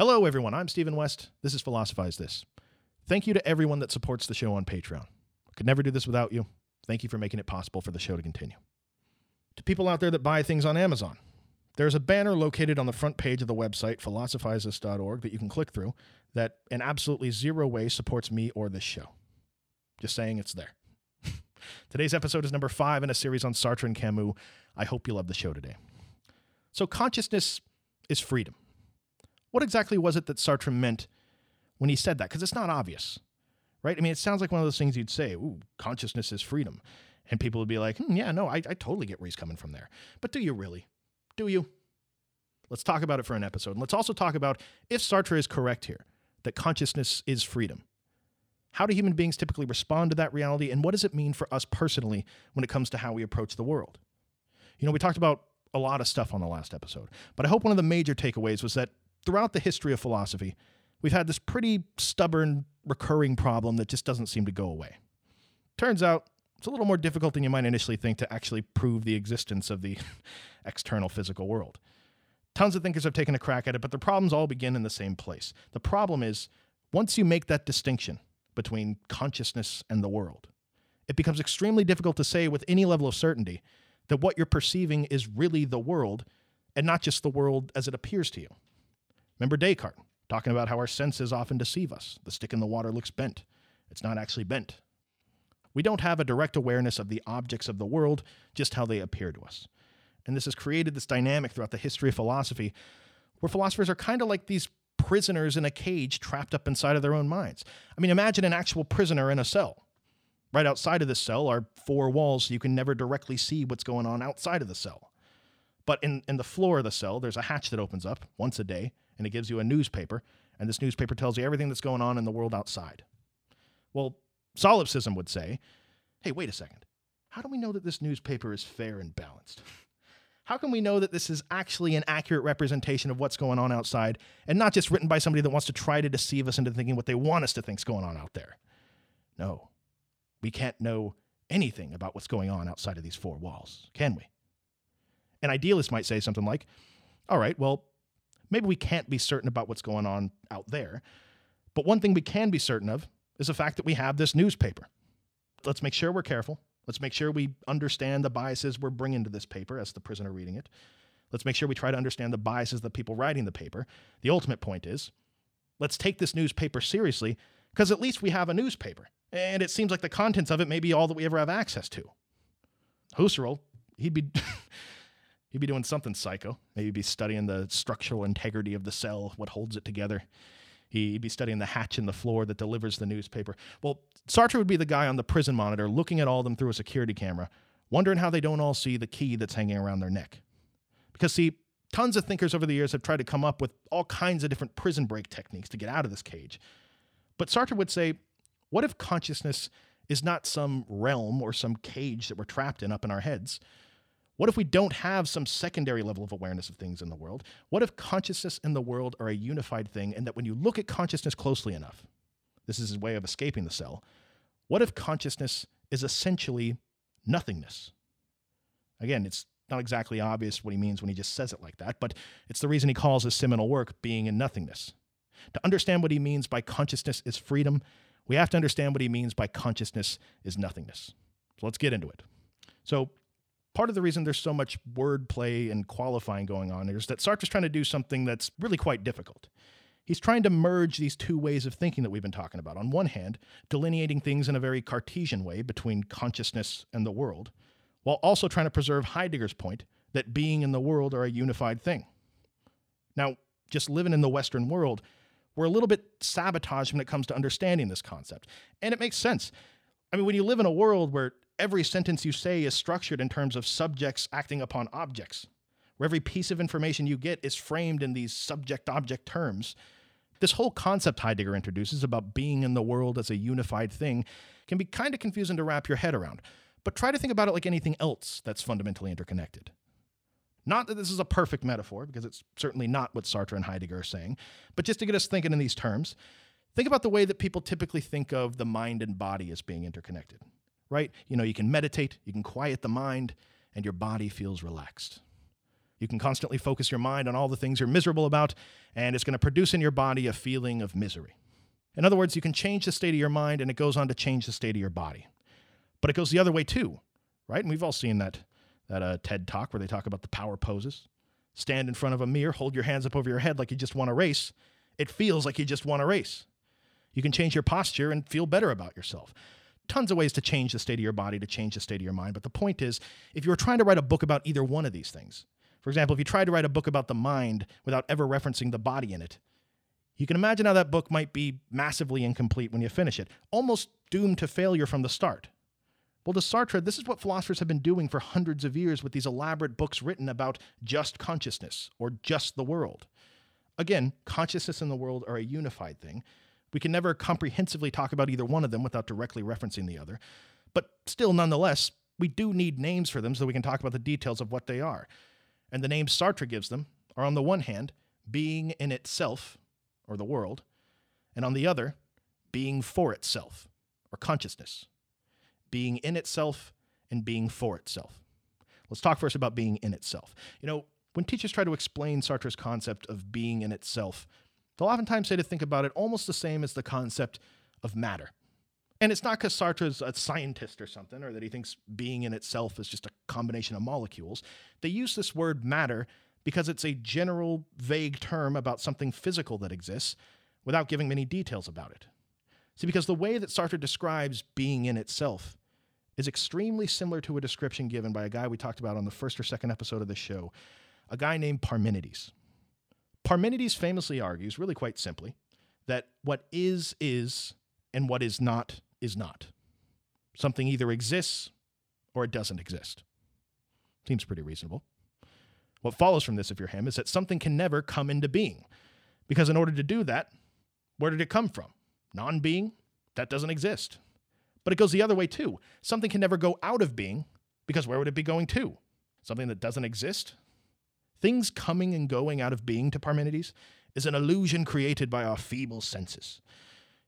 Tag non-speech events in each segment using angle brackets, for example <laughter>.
Hello, everyone. I'm Stephen West. This is Philosophize This. Thank you to everyone that supports the show on Patreon. I could never do this without you. Thank you for making it possible for the show to continue. To people out there that buy things on Amazon, there's a banner located on the front page of the website, philosophizethis.org, that you can click through that in absolutely zero way supports me or this show. Just saying it's there. <laughs> Today's episode is number five in a series on Sartre and Camus. I hope you love the show today. So, consciousness is freedom. What exactly was it that Sartre meant when he said that? Because it's not obvious, right? I mean, it sounds like one of those things you'd say, ooh, consciousness is freedom. And people would be like, hmm, yeah, no, I, I totally get where he's coming from there. But do you really? Do you? Let's talk about it for an episode. And let's also talk about if Sartre is correct here, that consciousness is freedom. How do human beings typically respond to that reality? And what does it mean for us personally when it comes to how we approach the world? You know, we talked about a lot of stuff on the last episode, but I hope one of the major takeaways was that throughout the history of philosophy, we've had this pretty stubborn, recurring problem that just doesn't seem to go away. Turns out it's a little more difficult than you might initially think to actually prove the existence of the <laughs> external physical world. Tons of thinkers have taken a crack at it, but the problems all begin in the same place. The problem is once you make that distinction between consciousness and the world, it becomes extremely difficult to say with any level of certainty that what you're perceiving is really the world and not just the world as it appears to you. Remember Descartes talking about how our senses often deceive us. The stick in the water looks bent, it's not actually bent. We don't have a direct awareness of the objects of the world, just how they appear to us. And this has created this dynamic throughout the history of philosophy where philosophers are kind of like these prisoners in a cage trapped up inside of their own minds. I mean, imagine an actual prisoner in a cell. Right outside of the cell are four walls, so you can never directly see what's going on outside of the cell. But in, in the floor of the cell, there's a hatch that opens up once a day, and it gives you a newspaper, and this newspaper tells you everything that's going on in the world outside. Well, solipsism would say, hey, wait a second. How do we know that this newspaper is fair and balanced? How can we know that this is actually an accurate representation of what's going on outside and not just written by somebody that wants to try to deceive us into thinking what they want us to think's going on out there? No. We can't know anything about what's going on outside of these four walls, can we? An idealist might say something like, all right, well, maybe we can't be certain about what's going on out there, but one thing we can be certain of is the fact that we have this newspaper. Let's make sure we're careful. Let's make sure we understand the biases we're bringing to this paper as the prisoner reading it. Let's make sure we try to understand the biases of the people writing the paper. The ultimate point is let's take this newspaper seriously because at least we have a newspaper. And it seems like the contents of it may be all that we ever have access to. Husserl, he'd be <laughs> he'd be doing something psycho. Maybe he'd be studying the structural integrity of the cell, what holds it together. He'd be studying the hatch in the floor that delivers the newspaper. Well, Sartre would be the guy on the prison monitor looking at all of them through a security camera, wondering how they don't all see the key that's hanging around their neck. Because, see, tons of thinkers over the years have tried to come up with all kinds of different prison break techniques to get out of this cage. But Sartre would say, what if consciousness is not some realm or some cage that we're trapped in up in our heads? What if we don't have some secondary level of awareness of things in the world? What if consciousness and the world are a unified thing, and that when you look at consciousness closely enough, this is his way of escaping the cell. What if consciousness is essentially nothingness? Again, it's not exactly obvious what he means when he just says it like that, but it's the reason he calls his seminal work Being and Nothingness. To understand what he means by consciousness is freedom, we have to understand what he means by consciousness is nothingness. So let's get into it. So, part of the reason there's so much wordplay and qualifying going on is that Sartre's trying to do something that's really quite difficult. He's trying to merge these two ways of thinking that we've been talking about. On one hand, delineating things in a very Cartesian way between consciousness and the world, while also trying to preserve Heidegger's point that being and the world are a unified thing. Now, just living in the Western world, we're a little bit sabotaged when it comes to understanding this concept. And it makes sense. I mean, when you live in a world where every sentence you say is structured in terms of subjects acting upon objects, where every piece of information you get is framed in these subject object terms. This whole concept Heidegger introduces about being in the world as a unified thing can be kind of confusing to wrap your head around, but try to think about it like anything else that's fundamentally interconnected. Not that this is a perfect metaphor, because it's certainly not what Sartre and Heidegger are saying, but just to get us thinking in these terms, think about the way that people typically think of the mind and body as being interconnected, right? You know, you can meditate, you can quiet the mind, and your body feels relaxed. You can constantly focus your mind on all the things you're miserable about, and it's going to produce in your body a feeling of misery. In other words, you can change the state of your mind, and it goes on to change the state of your body. But it goes the other way too, right? And we've all seen that that uh, TED talk where they talk about the power poses. Stand in front of a mirror, hold your hands up over your head like you just want to race. It feels like you just want to race. You can change your posture and feel better about yourself. Tons of ways to change the state of your body, to change the state of your mind. But the point is, if you were trying to write a book about either one of these things, for example, if you tried to write a book about the mind without ever referencing the body in it, you can imagine how that book might be massively incomplete when you finish it, almost doomed to failure from the start. Well, to Sartre, this is what philosophers have been doing for hundreds of years with these elaborate books written about just consciousness or just the world. Again, consciousness and the world are a unified thing. We can never comprehensively talk about either one of them without directly referencing the other. But still, nonetheless, we do need names for them so we can talk about the details of what they are. And the names Sartre gives them are, on the one hand, being in itself, or the world, and on the other, being for itself, or consciousness being in itself and being for itself. Let's talk first about being in itself. You know, when teachers try to explain Sartre's concept of being in itself, they'll oftentimes say to think about it almost the same as the concept of matter. And it's not because Sartre's a scientist or something, or that he thinks being in itself is just a combination of molecules. They use this word matter because it's a general, vague term about something physical that exists without giving many details about it. See, because the way that Sartre describes being in itself is extremely similar to a description given by a guy we talked about on the first or second episode of the show, a guy named Parmenides. Parmenides famously argues, really quite simply, that what is, is, and what is not, is not. Something either exists or it doesn't exist. Seems pretty reasonable. What follows from this, if you're him, is that something can never come into being. Because in order to do that, where did it come from? Non being? That doesn't exist. But it goes the other way too. Something can never go out of being because where would it be going to? Something that doesn't exist? Things coming and going out of being to Parmenides is an illusion created by our feeble senses.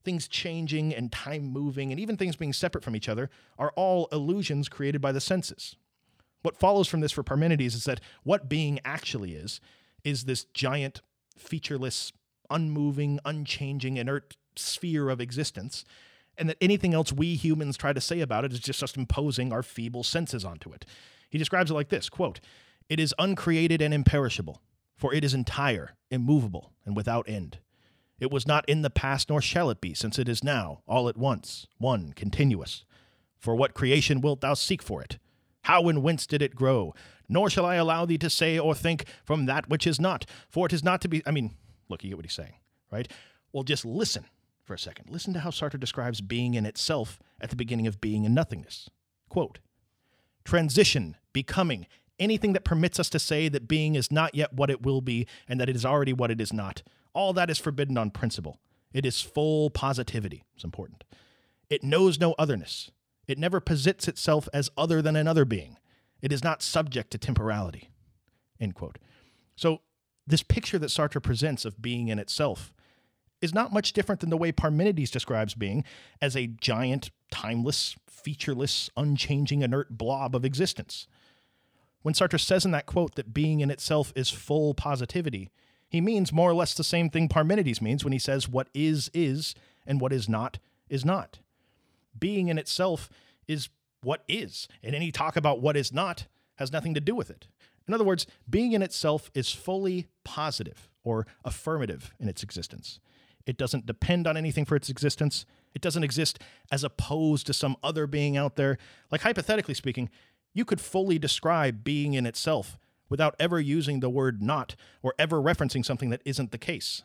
Things changing and time moving, and even things being separate from each other, are all illusions created by the senses. What follows from this for Parmenides is that what being actually is, is this giant, featureless, unmoving, unchanging, inert sphere of existence and that anything else we humans try to say about it is just us imposing our feeble senses onto it. He describes it like this quote, It is uncreated and imperishable, for it is entire, immovable, and without end. It was not in the past, nor shall it be, since it is now, all at once, one, continuous. For what creation wilt thou seek for it? How and whence did it grow? Nor shall I allow thee to say or think from that which is not, for it is not to be. I mean, look, you get what he's saying, right? Well, just listen for a second. Listen to how Sartre describes being in itself at the beginning of being and nothingness. Quote Transition, becoming, anything that permits us to say that being is not yet what it will be and that it is already what it is not. All that is forbidden on principle. It is full positivity. It's important. It knows no otherness. It never posits itself as other than another being. It is not subject to temporality. End quote. So, this picture that Sartre presents of being in itself is not much different than the way Parmenides describes being as a giant, timeless, featureless, unchanging, inert blob of existence. When Sartre says in that quote that being in itself is full positivity, he means more or less the same thing Parmenides means when he says what is, is, and what is not, is not. Being in itself is what is, and any talk about what is not has nothing to do with it. In other words, being in itself is fully positive or affirmative in its existence. It doesn't depend on anything for its existence. It doesn't exist as opposed to some other being out there. Like, hypothetically speaking, you could fully describe being in itself without ever using the word not or ever referencing something that isn't the case.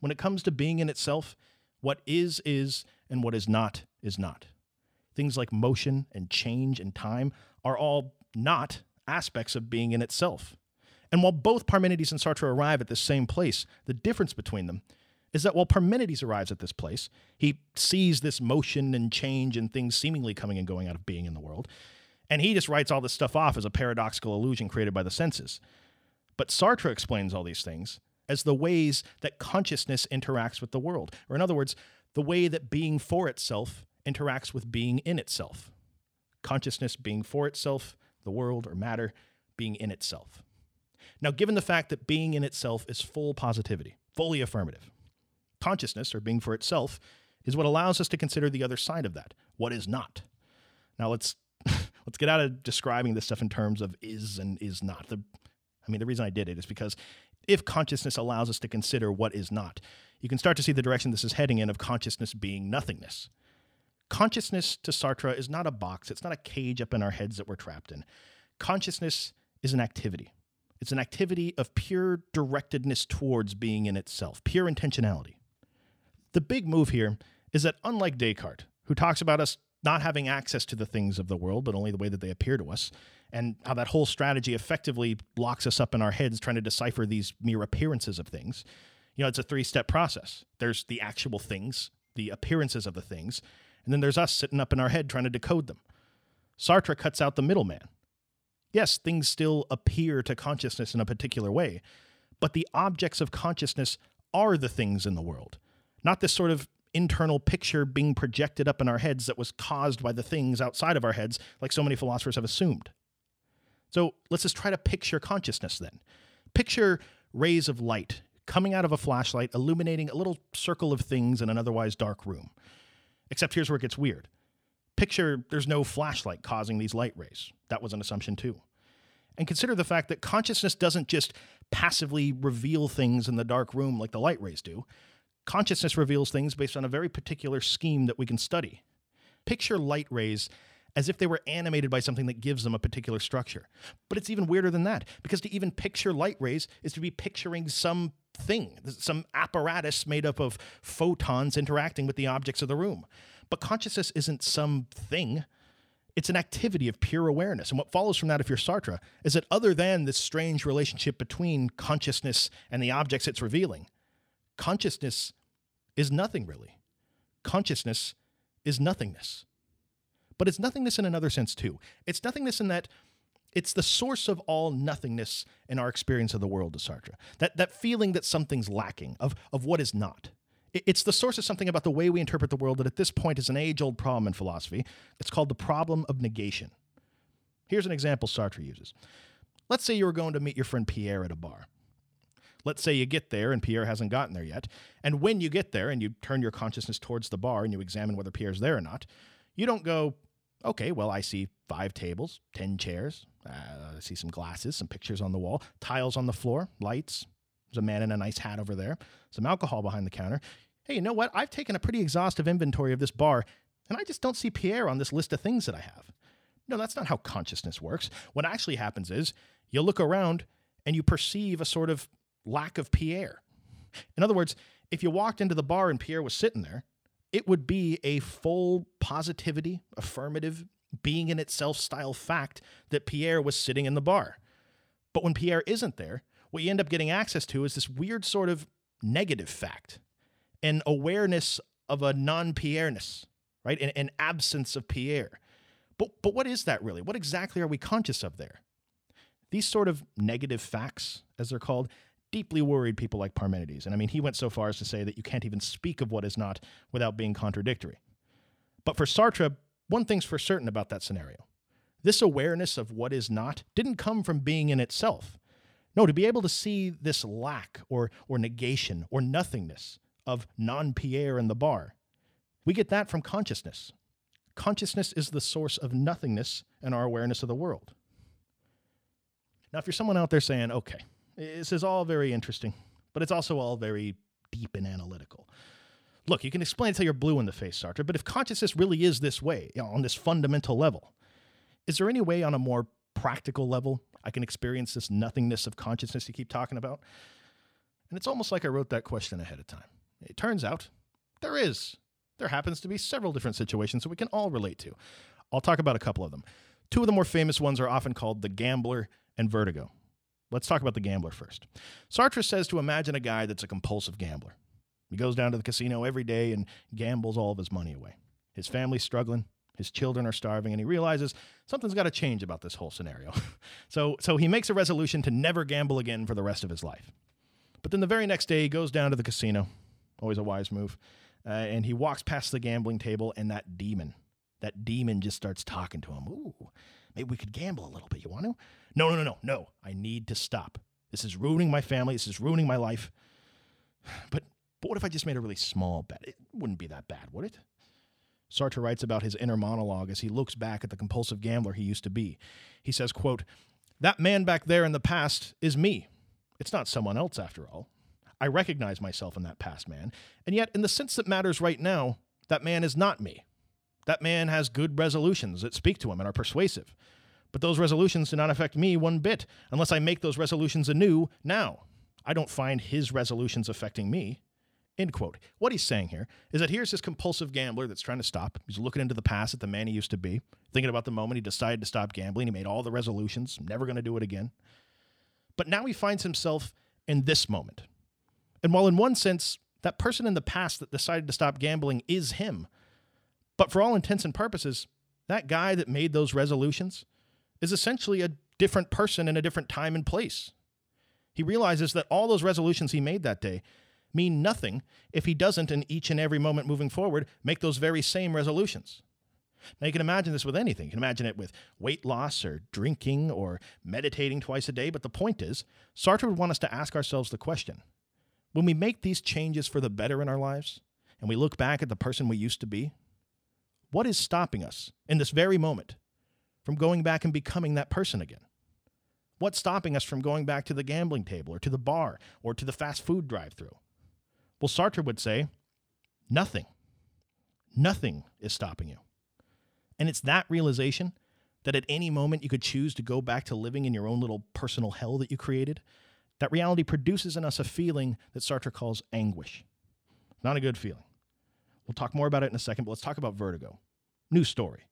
When it comes to being in itself, what is, is, and what is not, is not. Things like motion and change and time are all not aspects of being in itself. And while both Parmenides and Sartre arrive at the same place, the difference between them is that while Parmenides arrives at this place, he sees this motion and change and things seemingly coming and going out of being in the world, and he just writes all this stuff off as a paradoxical illusion created by the senses. But Sartre explains all these things as the ways that consciousness interacts with the world, or in other words, the way that being for itself interacts with being in itself. Consciousness being for itself, the world or matter being in itself. Now, given the fact that being in itself is full positivity, fully affirmative, consciousness, or being for itself, is what allows us to consider the other side of that, what is not. Now, let's let's get out of describing this stuff in terms of is and is not. The, I mean, the reason I did it is because if consciousness allows us to consider what is not, you can start to see the direction this is heading in of consciousness being nothingness. Consciousness to Sartre is not a box, it's not a cage up in our heads that we're trapped in. Consciousness is an activity. It's an activity of pure directedness towards being in itself, pure intentionality. The big move here is that, unlike Descartes, who talks about us not having access to the things of the world, but only the way that they appear to us, and how that whole strategy effectively locks us up in our heads trying to decipher these mere appearances of things. You know, it's a three step process. There's the actual things, the appearances of the things, and then there's us sitting up in our head trying to decode them. Sartre cuts out the middleman. Yes, things still appear to consciousness in a particular way, but the objects of consciousness are the things in the world, not this sort of internal picture being projected up in our heads that was caused by the things outside of our heads, like so many philosophers have assumed. So let's just try to picture consciousness then. Picture rays of light coming out of a flashlight, illuminating a little circle of things in an otherwise dark room. Except here's where it gets weird. Picture there's no flashlight causing these light rays. That was an assumption too. And consider the fact that consciousness doesn't just passively reveal things in the dark room like the light rays do. Consciousness reveals things based on a very particular scheme that we can study. Picture light rays as if they were animated by something that gives them a particular structure. But it's even weirder than that, because to even picture light rays is to be picturing some thing, some apparatus made up of photons interacting with the objects of the room. But consciousness isn't some thing. It's an activity of pure awareness. And what follows from that, if you're Sartre, is that other than this strange relationship between consciousness and the objects it's revealing, consciousness is nothing really. Consciousness is nothingness. But it's nothingness in another sense too. It's nothingness in that it's the source of all nothingness in our experience of the world, to Sartre. That, that feeling that something's lacking, of, of what is not. it's the source of something about the way we interpret the world that at this point is an age old problem in philosophy. It's called the problem of negation. Here's an example Sartre uses. Let's say you were going to meet your friend Pierre at a bar. Let's say you get there and Pierre hasn't gotten there yet. And when you get there and you turn your consciousness towards the bar and you examine whether Pierre's there or not, you don't go, okay, well, I see five tables, 10 chairs. Uh, I see some glasses, some pictures on the wall, tiles on the floor, lights. There's a man in a nice hat over there, some alcohol behind the counter. Hey, you know what? I've taken a pretty exhaustive inventory of this bar, and I just don't see Pierre on this list of things that I have. No, that's not how consciousness works. What actually happens is you look around and you perceive a sort of lack of Pierre. In other words, if you walked into the bar and Pierre was sitting there, it would be a full positivity, affirmative, being in itself style fact that Pierre was sitting in the bar. But when Pierre isn't there, what you end up getting access to is this weird sort of negative fact, an awareness of a non Pierreness, right? An, an absence of Pierre. But, but what is that really? What exactly are we conscious of there? These sort of negative facts, as they're called, deeply worried people like Parmenides. And I mean, he went so far as to say that you can't even speak of what is not without being contradictory. But for Sartre, one thing's for certain about that scenario this awareness of what is not didn't come from being in itself. No, to be able to see this lack or, or negation or nothingness of non Pierre in the bar, we get that from consciousness. Consciousness is the source of nothingness in our awareness of the world. Now, if you're someone out there saying, okay, this is all very interesting, but it's also all very deep and analytical. Look, you can explain it till you're blue in the face, Sartre, but if consciousness really is this way, you know, on this fundamental level, is there any way on a more practical level I can experience this nothingness of consciousness you keep talking about? And it's almost like I wrote that question ahead of time. It turns out there is. There happens to be several different situations that we can all relate to. I'll talk about a couple of them. Two of the more famous ones are often called the gambler and vertigo. Let's talk about the gambler first. Sartre says to imagine a guy that's a compulsive gambler. He goes down to the casino every day and gambles all of his money away. His family's struggling, his children are starving, and he realizes something's got to change about this whole scenario. <laughs> so, so he makes a resolution to never gamble again for the rest of his life. But then the very next day, he goes down to the casino, always a wise move, uh, and he walks past the gambling table, and that demon, that demon just starts talking to him. Ooh, maybe we could gamble a little bit. You want to? No, no, no, no, no. I need to stop. This is ruining my family. This is ruining my life. <sighs> But, but what if I just made a really small bet? It wouldn't be that bad, would it? Sartre writes about his inner monologue as he looks back at the compulsive gambler he used to be. He says, quote, That man back there in the past is me. It's not someone else after all. I recognize myself in that past man, and yet in the sense that matters right now, that man is not me. That man has good resolutions that speak to him and are persuasive. But those resolutions do not affect me one bit unless I make those resolutions anew now. I don't find his resolutions affecting me. End quote. What he's saying here is that here's this compulsive gambler that's trying to stop. He's looking into the past at the man he used to be, thinking about the moment he decided to stop gambling. He made all the resolutions, never going to do it again. But now he finds himself in this moment. And while in one sense, that person in the past that decided to stop gambling is him, but for all intents and purposes, that guy that made those resolutions is essentially a different person in a different time and place. He realizes that all those resolutions he made that day mean nothing if he doesn't, in each and every moment moving forward, make those very same resolutions. Now, you can imagine this with anything. You can imagine it with weight loss or drinking or meditating twice a day. But the point is, Sartre would want us to ask ourselves the question when we make these changes for the better in our lives and we look back at the person we used to be, what is stopping us in this very moment from going back and becoming that person again? What's stopping us from going back to the gambling table or to the bar or to the fast food drive through? Well, Sartre would say, nothing. Nothing is stopping you. And it's that realization that at any moment you could choose to go back to living in your own little personal hell that you created, that reality produces in us a feeling that Sartre calls anguish. Not a good feeling. We'll talk more about it in a second, but let's talk about vertigo. New story.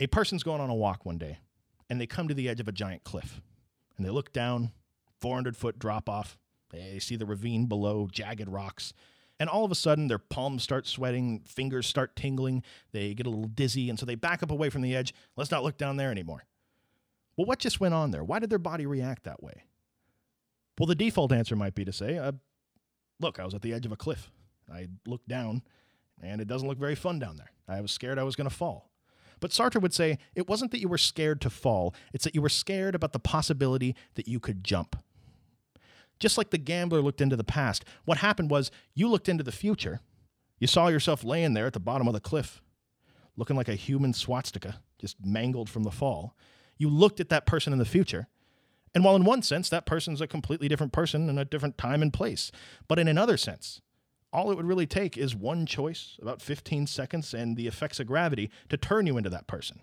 A person's going on a walk one day, and they come to the edge of a giant cliff, and they look down, 400 foot drop off, they see the ravine below, jagged rocks. And all of a sudden, their palms start sweating, fingers start tingling, they get a little dizzy, and so they back up away from the edge. Let's not look down there anymore. Well, what just went on there? Why did their body react that way? Well, the default answer might be to say, uh, look, I was at the edge of a cliff. I looked down, and it doesn't look very fun down there. I was scared I was going to fall. But Sartre would say it wasn't that you were scared to fall, it's that you were scared about the possibility that you could jump. Just like the gambler looked into the past, what happened was you looked into the future. You saw yourself laying there at the bottom of the cliff, looking like a human swastika, just mangled from the fall. You looked at that person in the future. And while in one sense, that person's a completely different person in a different time and place, but in another sense, all it would really take is one choice, about 15 seconds, and the effects of gravity to turn you into that person.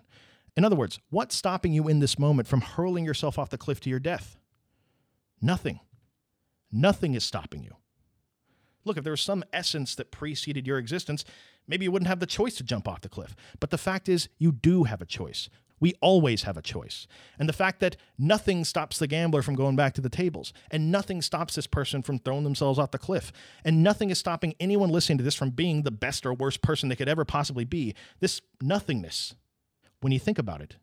In other words, what's stopping you in this moment from hurling yourself off the cliff to your death? Nothing. Nothing is stopping you. Look, if there was some essence that preceded your existence, maybe you wouldn't have the choice to jump off the cliff. But the fact is, you do have a choice. We always have a choice. And the fact that nothing stops the gambler from going back to the tables, and nothing stops this person from throwing themselves off the cliff, and nothing is stopping anyone listening to this from being the best or worst person they could ever possibly be. This nothingness, when you think about it,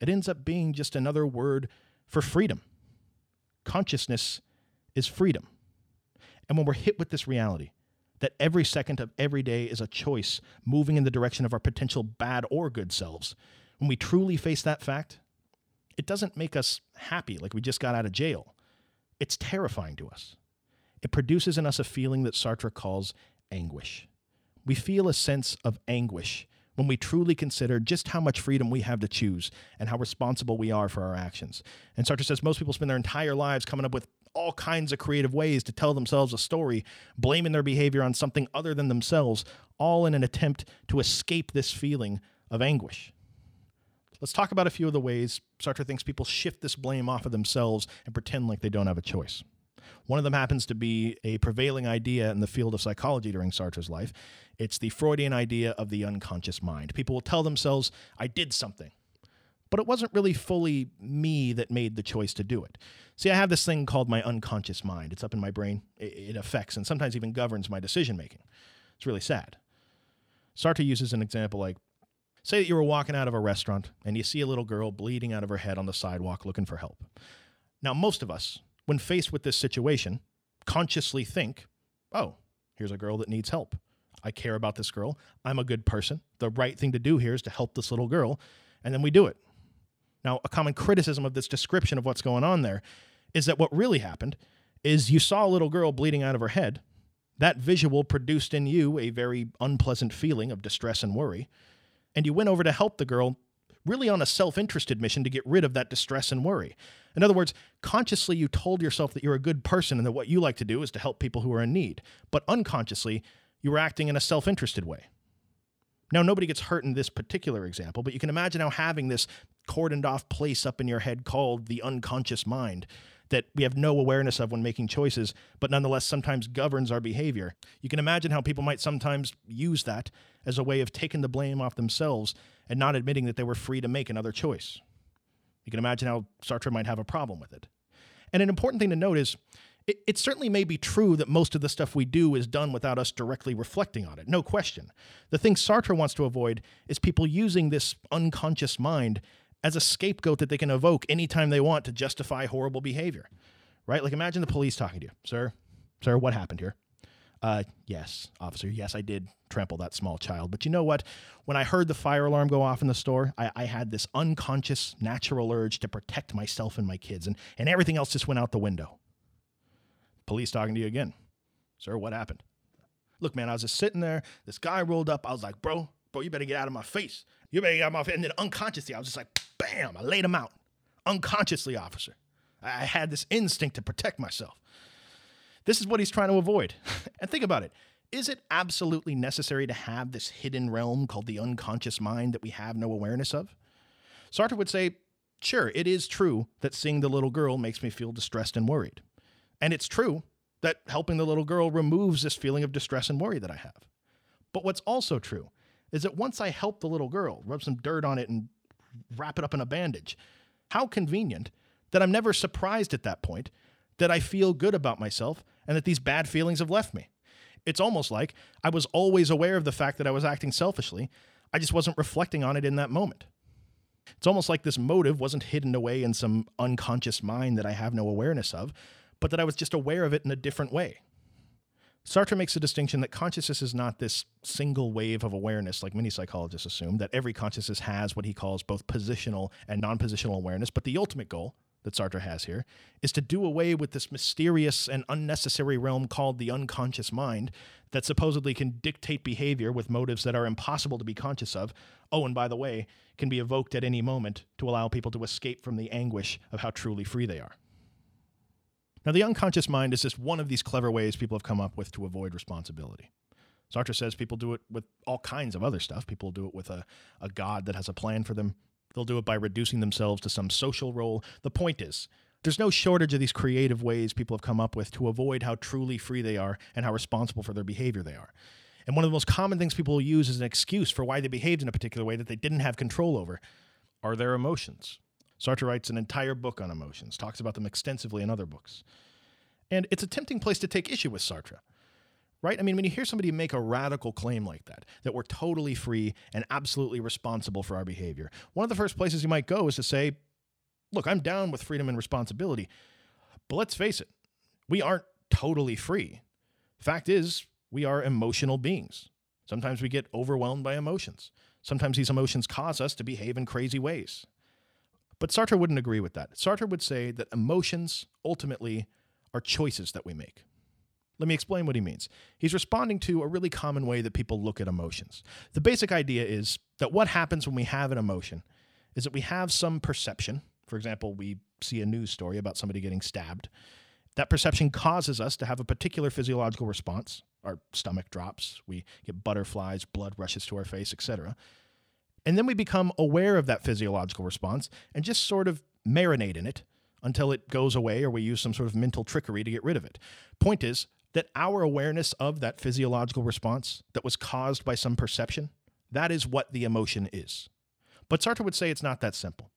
it ends up being just another word for freedom. Consciousness is freedom. And when we're hit with this reality, that every second of every day is a choice moving in the direction of our potential bad or good selves, when we truly face that fact, it doesn't make us happy like we just got out of jail. It's terrifying to us. It produces in us a feeling that Sartre calls anguish. We feel a sense of anguish when we truly consider just how much freedom we have to choose and how responsible we are for our actions. And Sartre says most people spend their entire lives coming up with all kinds of creative ways to tell themselves a story, blaming their behavior on something other than themselves, all in an attempt to escape this feeling of anguish. Let's talk about a few of the ways Sartre thinks people shift this blame off of themselves and pretend like they don't have a choice. One of them happens to be a prevailing idea in the field of psychology during Sartre's life. It's the Freudian idea of the unconscious mind. People will tell themselves, I did something, but it wasn't really fully me that made the choice to do it. See, I have this thing called my unconscious mind. It's up in my brain, it affects and sometimes even governs my decision making. It's really sad. Sartre uses an example like say that you were walking out of a restaurant and you see a little girl bleeding out of her head on the sidewalk looking for help. Now, most of us, when faced with this situation, consciously think, oh, here's a girl that needs help. I care about this girl. I'm a good person. The right thing to do here is to help this little girl. And then we do it. Now, a common criticism of this description of what's going on there is that what really happened is you saw a little girl bleeding out of her head. That visual produced in you a very unpleasant feeling of distress and worry. And you went over to help the girl really on a self interested mission to get rid of that distress and worry. In other words, consciously you told yourself that you're a good person and that what you like to do is to help people who are in need. But unconsciously, you were acting in a self interested way. Now, nobody gets hurt in this particular example, but you can imagine how having this cordoned off place up in your head called the unconscious mind that we have no awareness of when making choices, but nonetheless sometimes governs our behavior. You can imagine how people might sometimes use that as a way of taking the blame off themselves and not admitting that they were free to make another choice. You can imagine how Sartre might have a problem with it. And an important thing to note is it, it, certainly may be true that most of the stuff we do is done without us directly reflecting on it, no question. The thing Sartre wants to avoid is people using this unconscious mind as a scapegoat that they can evoke anytime they want to justify horrible behavior, right? Like imagine the police talking to you, sir, sir, what happened here? Uh, yes, officer. Yes, I did trample that small child. But you know what? When I heard the fire alarm go off in the store, I, I, had this unconscious, natural urge to protect myself and my kids, and, and everything else just went out the window. Police talking to you again. Sir, what happened? Look, man, I was just sitting there. This guy rolled up. I was like, bro, bro, you better get out of my face. You better get out of my face. And then unconsciously, I was just like, bam, I laid him out. Unconsciously, officer. I had this instinct to protect myself. This is what he's trying to avoid. <laughs> and think about it. Is it absolutely necessary to have this hidden realm called the unconscious mind that we have no awareness of? Sartre would say, sure, it is true that seeing the little girl makes me feel distressed and worried. And it's true that helping the little girl removes this feeling of distress and worry that I have. But what's also true is that once I help the little girl, rub some dirt on it and wrap it up in a bandage, how convenient that I'm never surprised at that point that I feel good about myself and that these bad feelings have left me. It's almost like I was always aware of the fact that I was acting selfishly. I just wasn't reflecting on it in that moment. It's almost like this motive wasn't hidden away in some unconscious mind that I have no awareness of, but that I was just aware of it in a different way. Sartre makes a distinction that consciousness is not this single wave of awareness, like many psychologists assume, that every consciousness has what he calls both positional and non positional awareness, but the ultimate goal that Sartre has here is to do away with this mysterious and unnecessary realm called the unconscious mind that supposedly can dictate behavior with motives that are impossible to be conscious of. Oh, and by the way, can be evoked at any moment to allow people to escape from the anguish of how truly free they are. Now, the unconscious mind is just one of these clever ways people have come up with to avoid responsibility. Sartre says people do it with all kinds of other stuff. People do it with a, a God that has a plan for them. They'll do it by reducing themselves to some social role. The point is, there's no shortage of these creative ways people have come up with to avoid how truly free they are and how responsible for their behavior they are. And one of the most common things people use as an excuse for why they behaved in a particular way that they didn't have control over are their emotions. Sartre writes an entire book on emotions, talks about them extensively in other books. And it's a tempting place to take issue with Sartre, right? I mean, when you hear somebody make a radical claim like that, that we're totally free and absolutely responsible for our behavior, one of the first places you might go is to say, look, I'm down with freedom and responsibility, but let's face it, we aren't totally free. Fact is, we are emotional beings. Sometimes we get overwhelmed by emotions. Sometimes these emotions cause us to behave in crazy ways. But Sartre wouldn't agree with that. Sartre would say that emotions ultimately are choices that we make. Let me explain what he means. He's responding to a really common way that people look at emotions. The basic idea is that what happens when we have an emotion is that we have some perception. For example, we see a news story about somebody getting stabbed. That perception causes us to have a particular physiological response. Our stomach drops, we get butterflies, blood rushes to our face, etc. And then we become aware of that physiological response and just sort of marinate in it until it goes away or we use some sort of mental trickery to get rid of it. Point is that our awareness of that physiological response that was caused by some perception, that is what the emotion is. But Sartre would say it's not that simple.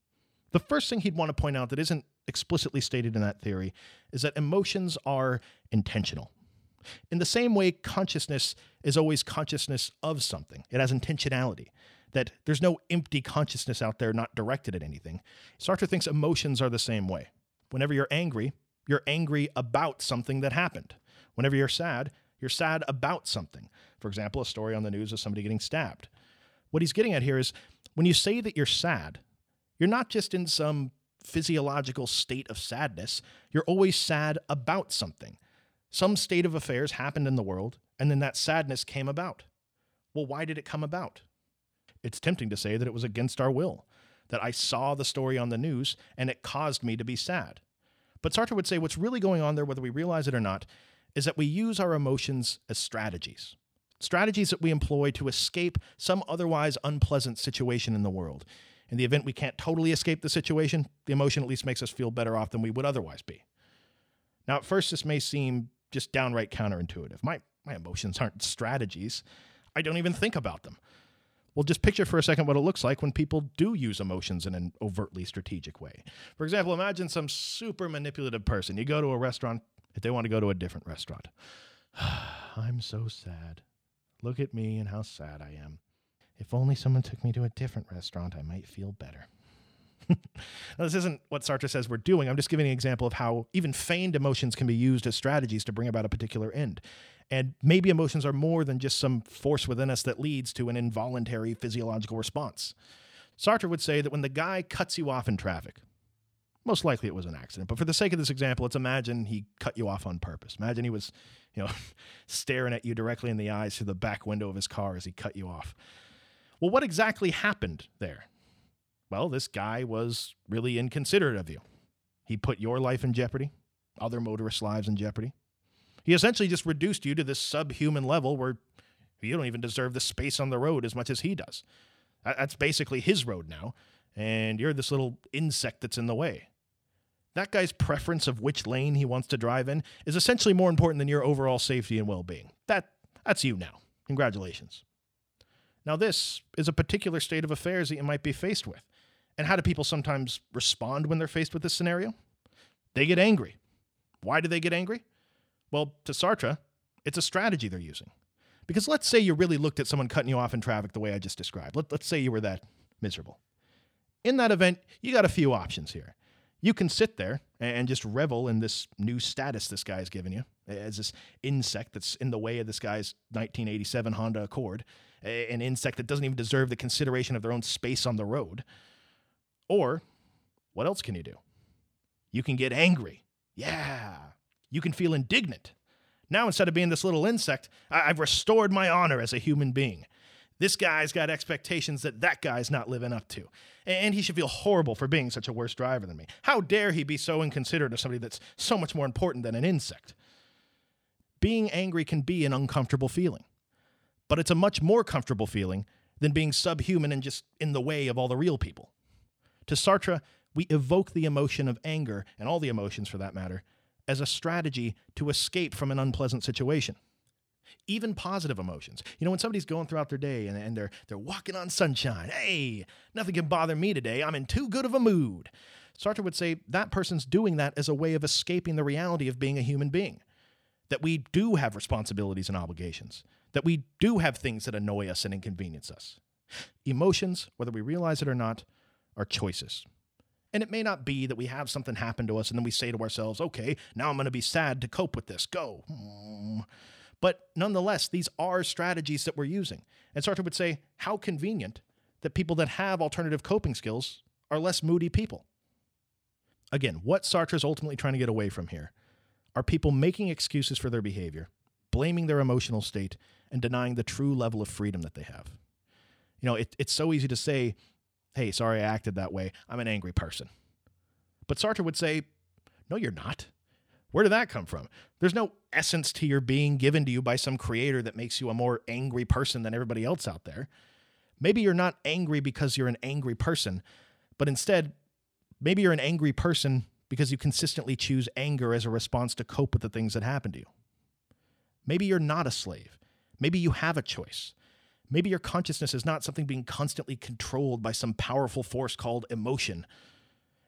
The first thing he'd want to point out that isn't explicitly stated in that theory is that emotions are intentional. In the same way, consciousness is always consciousness of something, it has intentionality that there's no empty consciousness out there not directed at anything. Sartre thinks emotions are the same way. Whenever you're angry, you're angry about something that happened. Whenever you're sad, you're sad about something. For example, a story on the news of somebody getting stabbed. What he's getting at here is when you say that you're sad, you're not just in some physiological state of sadness. You're always sad about something. Some state of affairs happened in the world, and then that sadness came about. Well, why did it come about? It's tempting to say that it was against our will, that I saw the story on the news and it caused me to be sad. But Sartre would say what's really going on there, whether we realize it or not, is that we use our emotions as strategies. Strategies that we employ to escape some otherwise unpleasant situation in the world. In the event we can't totally escape the situation, the emotion at least makes us feel better off than we would otherwise be. Now, at first, this may seem just downright counterintuitive. My, my emotions aren't strategies, I don't even think about them. Well, just picture for a second what it looks like when people do use emotions in an overtly strategic way. For example, imagine some super manipulative person. You go to a restaurant, if they want to go to a different restaurant. <sighs> I'm so sad. Look at me and how sad I am. If only someone took me to a different restaurant, I might feel better. <laughs> now, this isn't what Sartre says we're doing. I'm just giving an example of how even feigned emotions can be used as strategies to bring about a particular end. And maybe emotions are more than just some force within us that leads to an involuntary physiological response. Sartre would say that when the guy cuts you off in traffic, most likely it was an accident, but for the sake of this example, let's imagine he cut you off on purpose. Imagine he was, you know, <laughs> staring at you directly in the eyes through the back window of his car as he cut you off. Well, what exactly happened there? Well, this guy was really inconsiderate of you. He put your life in jeopardy, other motorists' lives in jeopardy. He essentially just reduced you to this subhuman level where you don't even deserve the space on the road as much as he does. That's basically his road now, and you're this little insect that's in the way. That guy's preference of which lane he wants to drive in is essentially more important than your overall safety and well being. That, that's you now. Congratulations. Now, this is a particular state of affairs that you might be faced with. And how do people sometimes respond when they're faced with this scenario? They get angry. Why do they get angry? Well, to Sartre, it's a strategy they're using. Because let's say you really looked at someone cutting you off in traffic the way I just described. Let, us say you were that miserable. In that event, you got a few options here. You can sit there and just revel in this new status this guy's given you as this insect that's in the way of this guy's 1987 Honda Accord, an insect that doesn't even deserve the consideration of their own space on the road. Or, what else can you do? You can get angry. Yeah, you can feel indignant. Now, instead of being this little insect, I- have restored my honor as a human being. This guy's got expectations that that guy's not living up to. And he should feel horrible for being such a worse driver than me. How dare he be so inconsiderate of somebody that's so much more important than an insect? Being angry can be an uncomfortable feeling, but it's a much more comfortable feeling than being subhuman and just in the way of all the real people. To Sartre, we evoke the emotion of anger, and all the emotions for that matter, as a strategy to escape from an unpleasant situation. Even positive emotions. You know, when somebody's going throughout their day and, and they're they're walking on sunshine, hey, nothing can bother me today. I'm in too good of a mood. Sartre would say that person's doing that as a way of escaping the reality of being a human being. That we do have responsibilities and obligations. That we do have things that annoy us and inconvenience us. Emotions, whether we realize it or not, are choices. And it may not be that we have something happen to us and then we say to ourselves, okay, now I'm going to be sad to cope with this. Go. Hmm. But nonetheless, these are strategies that we're using. And Sartre would say, how convenient that people that have alternative coping skills are less moody people. Again, what Sartre is ultimately trying to get away from here are people making excuses for their behavior, blaming their emotional state, and denying the true level of freedom that they have. You know, it, it's so easy to say, hey, sorry I acted that way. I'm an angry person. But Sartre would say, no, you're not. Where did that come from? There's no essence to your being given to you by some creator that makes you a more angry person than everybody else out there. Maybe you're not angry because you're an angry person, but instead, maybe you're an angry person because you consistently choose anger as a response to cope with the things that happen to you. Maybe you're not a slave. Maybe you have a choice. Maybe your consciousness is not something being constantly controlled by some powerful force called emotion.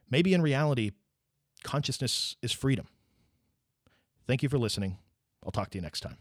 Maybe in reality, consciousness is freedom. Thank you for listening. I'll talk to you next time.